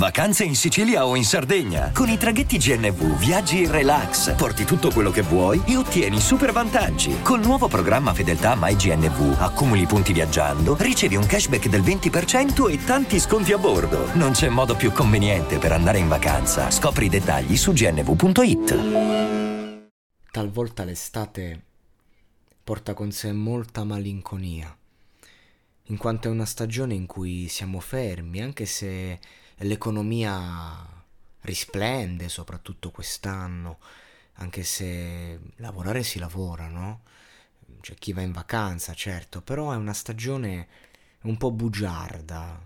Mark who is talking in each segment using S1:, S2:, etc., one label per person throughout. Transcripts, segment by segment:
S1: Vacanze in Sicilia o in Sardegna. Con i traghetti GNV viaggi in relax, porti tutto quello che vuoi e ottieni super vantaggi. Col nuovo programma Fedeltà MyGNV accumuli punti viaggiando, ricevi un cashback del 20% e tanti sconti a bordo. Non c'è modo più conveniente per andare in vacanza. Scopri i dettagli su gnv.it.
S2: Talvolta l'estate porta con sé molta malinconia, in quanto è una stagione in cui siamo fermi, anche se l'economia risplende, soprattutto quest'anno, anche se lavorare si lavora, no? C'è chi va in vacanza, certo, però è una stagione un po' bugiarda,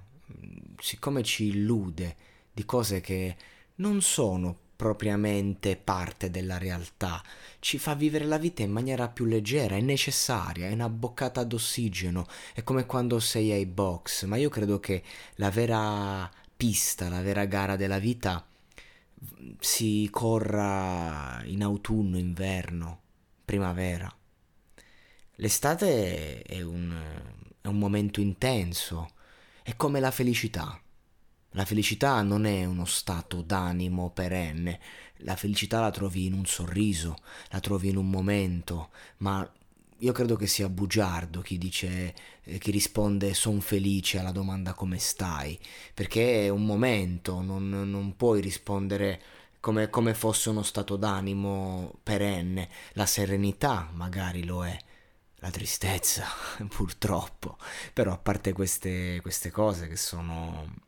S2: siccome ci illude di cose che non sono propriamente parte della realtà, ci fa vivere la vita in maniera più leggera, è necessaria, è una boccata d'ossigeno, è come quando sei ai box, ma io credo che la vera pista, la vera gara della vita si corra in autunno, inverno, primavera. L'estate è un, è un momento intenso, è come la felicità. La felicità non è uno stato d'animo perenne, la felicità la trovi in un sorriso, la trovi in un momento, ma io credo che sia bugiardo chi dice, eh, chi risponde son felice alla domanda come stai, perché è un momento, non, non puoi rispondere come, come fosse uno stato d'animo perenne, la serenità magari lo è, la tristezza purtroppo, però a parte queste, queste cose che sono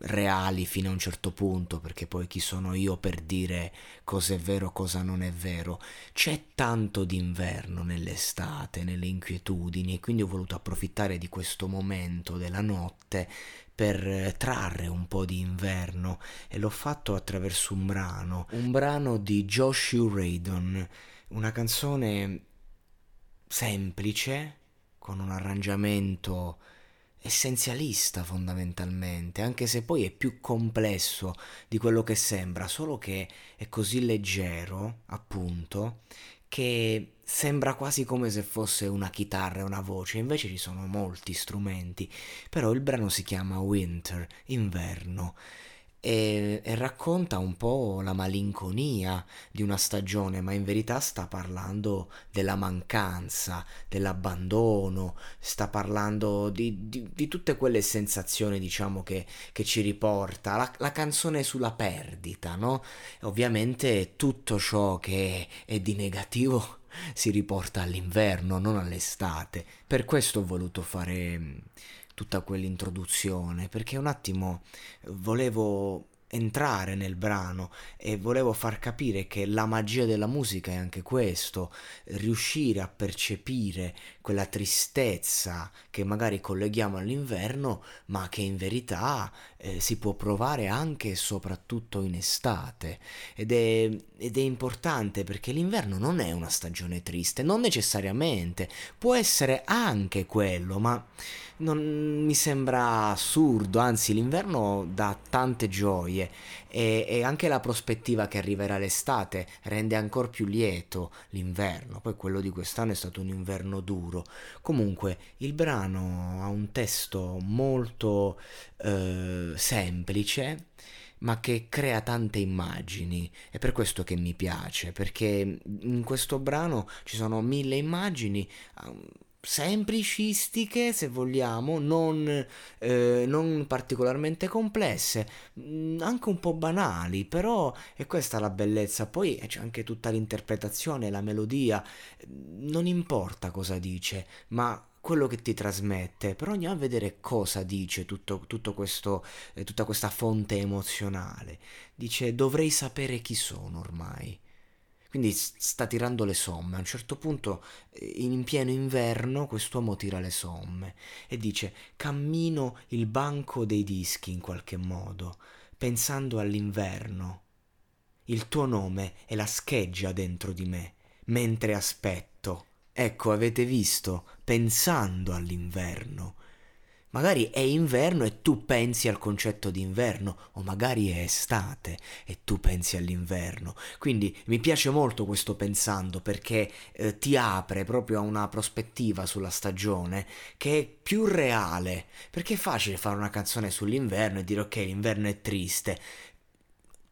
S2: reali fino a un certo punto, perché poi chi sono io per dire cosa è vero, cosa non è vero. C'è tanto d'inverno nell'estate, nelle inquietudini, e quindi ho voluto approfittare di questo momento della notte per trarre un po' di inverno e l'ho fatto attraverso un brano, un brano di Joshua Radon, una canzone semplice, con un arrangiamento essenzialista fondamentalmente, anche se poi è più complesso di quello che sembra, solo che è così leggero, appunto, che sembra quasi come se fosse una chitarra e una voce, invece ci sono molti strumenti, però il brano si chiama Winter, inverno, e, e, racconta un po' la malinconia di una stagione, ma in verità sta parlando della mancanza, dell'abbandono, sta parlando di, di, di tutte quelle sensazioni, diciamo, che, che ci riporta. La, la, canzone sulla perdita, no? Ovviamente tutto ciò che è, è di negativo si riporta all'inverno, non all'estate. Per questo ho voluto fare tutta quell'introduzione, perché un attimo volevo entrare nel brano e volevo far capire che la magia della musica è anche questo, riuscire a percepire quella tristezza che magari colleghiamo all'inverno, ma che in verità eh, si può provare anche e soprattutto in estate. Ed è, ed è importante perché l'inverno non è una stagione triste, non necessariamente, può essere anche quello, ma non mi sembra assurdo, anzi l'inverno dà tante gioie e, e, anche la prospettiva che arriverà l'estate rende ancora più lieto l'inverno, poi quello di quest'anno è stato un inverno duro. Comunque il brano ha un testo molto eh, semplice ma che crea tante immagini. È per questo che mi piace, perché in questo brano ci sono mille immagini semplicistiche, se vogliamo, non, eh, non particolarmente complesse, mm, anche un po' banali, però è questa la bellezza. Poi c'è anche tutta l'interpretazione, la melodia, non importa cosa dice, ma quello che ti trasmette, però andiamo a vedere cosa dice tutto, tutto questo, eh, tutta questa fonte emozionale. Dice dovrei sapere chi sono ormai. Quindi sta tirando le somme. A un certo punto, eh, in pieno inverno, quest'uomo tira le somme e dice: Cammino il banco dei dischi in qualche modo, pensando all'inverno. Il tuo nome è la scheggia dentro di me, mentre aspetto. Ecco, avete visto, pensando all'inverno. Magari è inverno e tu pensi al concetto di inverno, o magari è estate e tu pensi all'inverno. Quindi mi piace molto questo pensando perché eh, ti apre proprio a una prospettiva sulla stagione che è più reale. Perché è facile fare una canzone sull'inverno e dire ok, l'inverno è triste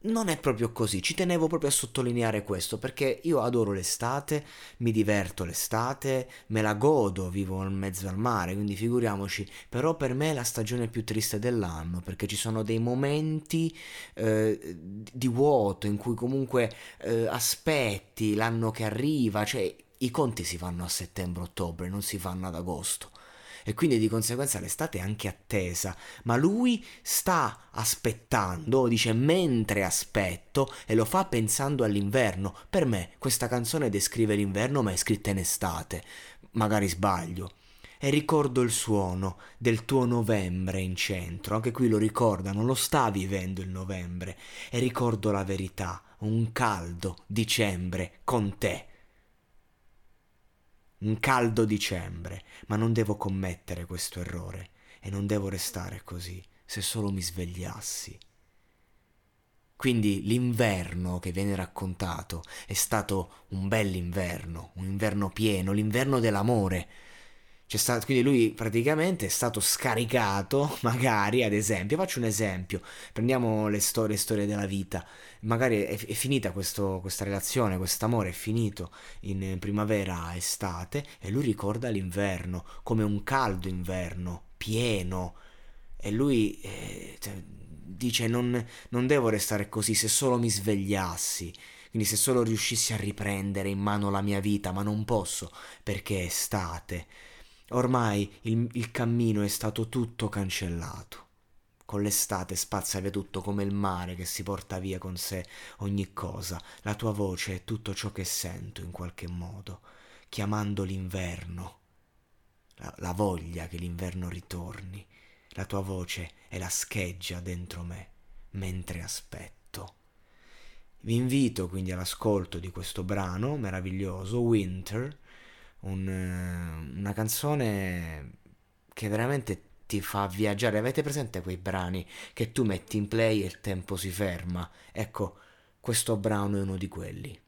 S2: non è proprio così, ci tenevo proprio a sottolineare questo perché io adoro l'estate, mi diverto l'estate, me la godo, vivo in mezzo al mare, quindi figuriamoci, però per me è la stagione più triste dell'anno perché ci sono dei momenti eh, di vuoto in cui comunque eh, aspetti l'anno che arriva, cioè i conti si fanno a settembre-ottobre, non si fanno ad agosto e quindi di conseguenza l'estate è anche attesa, ma lui sta aspettando, dice mentre aspetto e lo fa pensando all'inverno. Per me questa canzone descrive l'inverno ma è scritta in estate, magari sbaglio. E ricordo il suono del tuo novembre in centro, anche qui lo ricorda, non lo sta vivendo il novembre, e ricordo la verità, un caldo dicembre con te un caldo dicembre, ma non devo commettere questo errore e non devo restare così se solo mi svegliassi. Quindi l'inverno che viene raccontato è stato un bell'inverno, un inverno pieno, l'inverno dell'amore, Stato, quindi lui praticamente è stato scaricato, magari ad esempio, faccio un esempio, prendiamo le storie, storie della vita, magari è, è finita questo, questa relazione, questo amore è finito in primavera, estate e lui ricorda l'inverno come un caldo inverno, pieno e lui eh, cioè, dice non, non devo restare così se solo mi svegliassi. Quindi se solo riuscissi a riprendere in mano la mia vita, ma non posso perché è estate. Ormai il, il cammino è stato tutto cancellato. Con l'estate spazza via tutto come il mare che si porta via con sé ogni cosa. La tua voce è tutto ciò che sento in qualche modo, chiamando l'inverno. La, la voglia che l'inverno ritorni. La tua voce è la scheggia dentro me, mentre aspetto. Vi invito quindi all'ascolto di questo brano meraviglioso, Winter, un, eh, una canzone che veramente ti fa viaggiare. Avete presente quei brani che tu metti in play e il tempo si ferma? Ecco, questo brano è uno di quelli.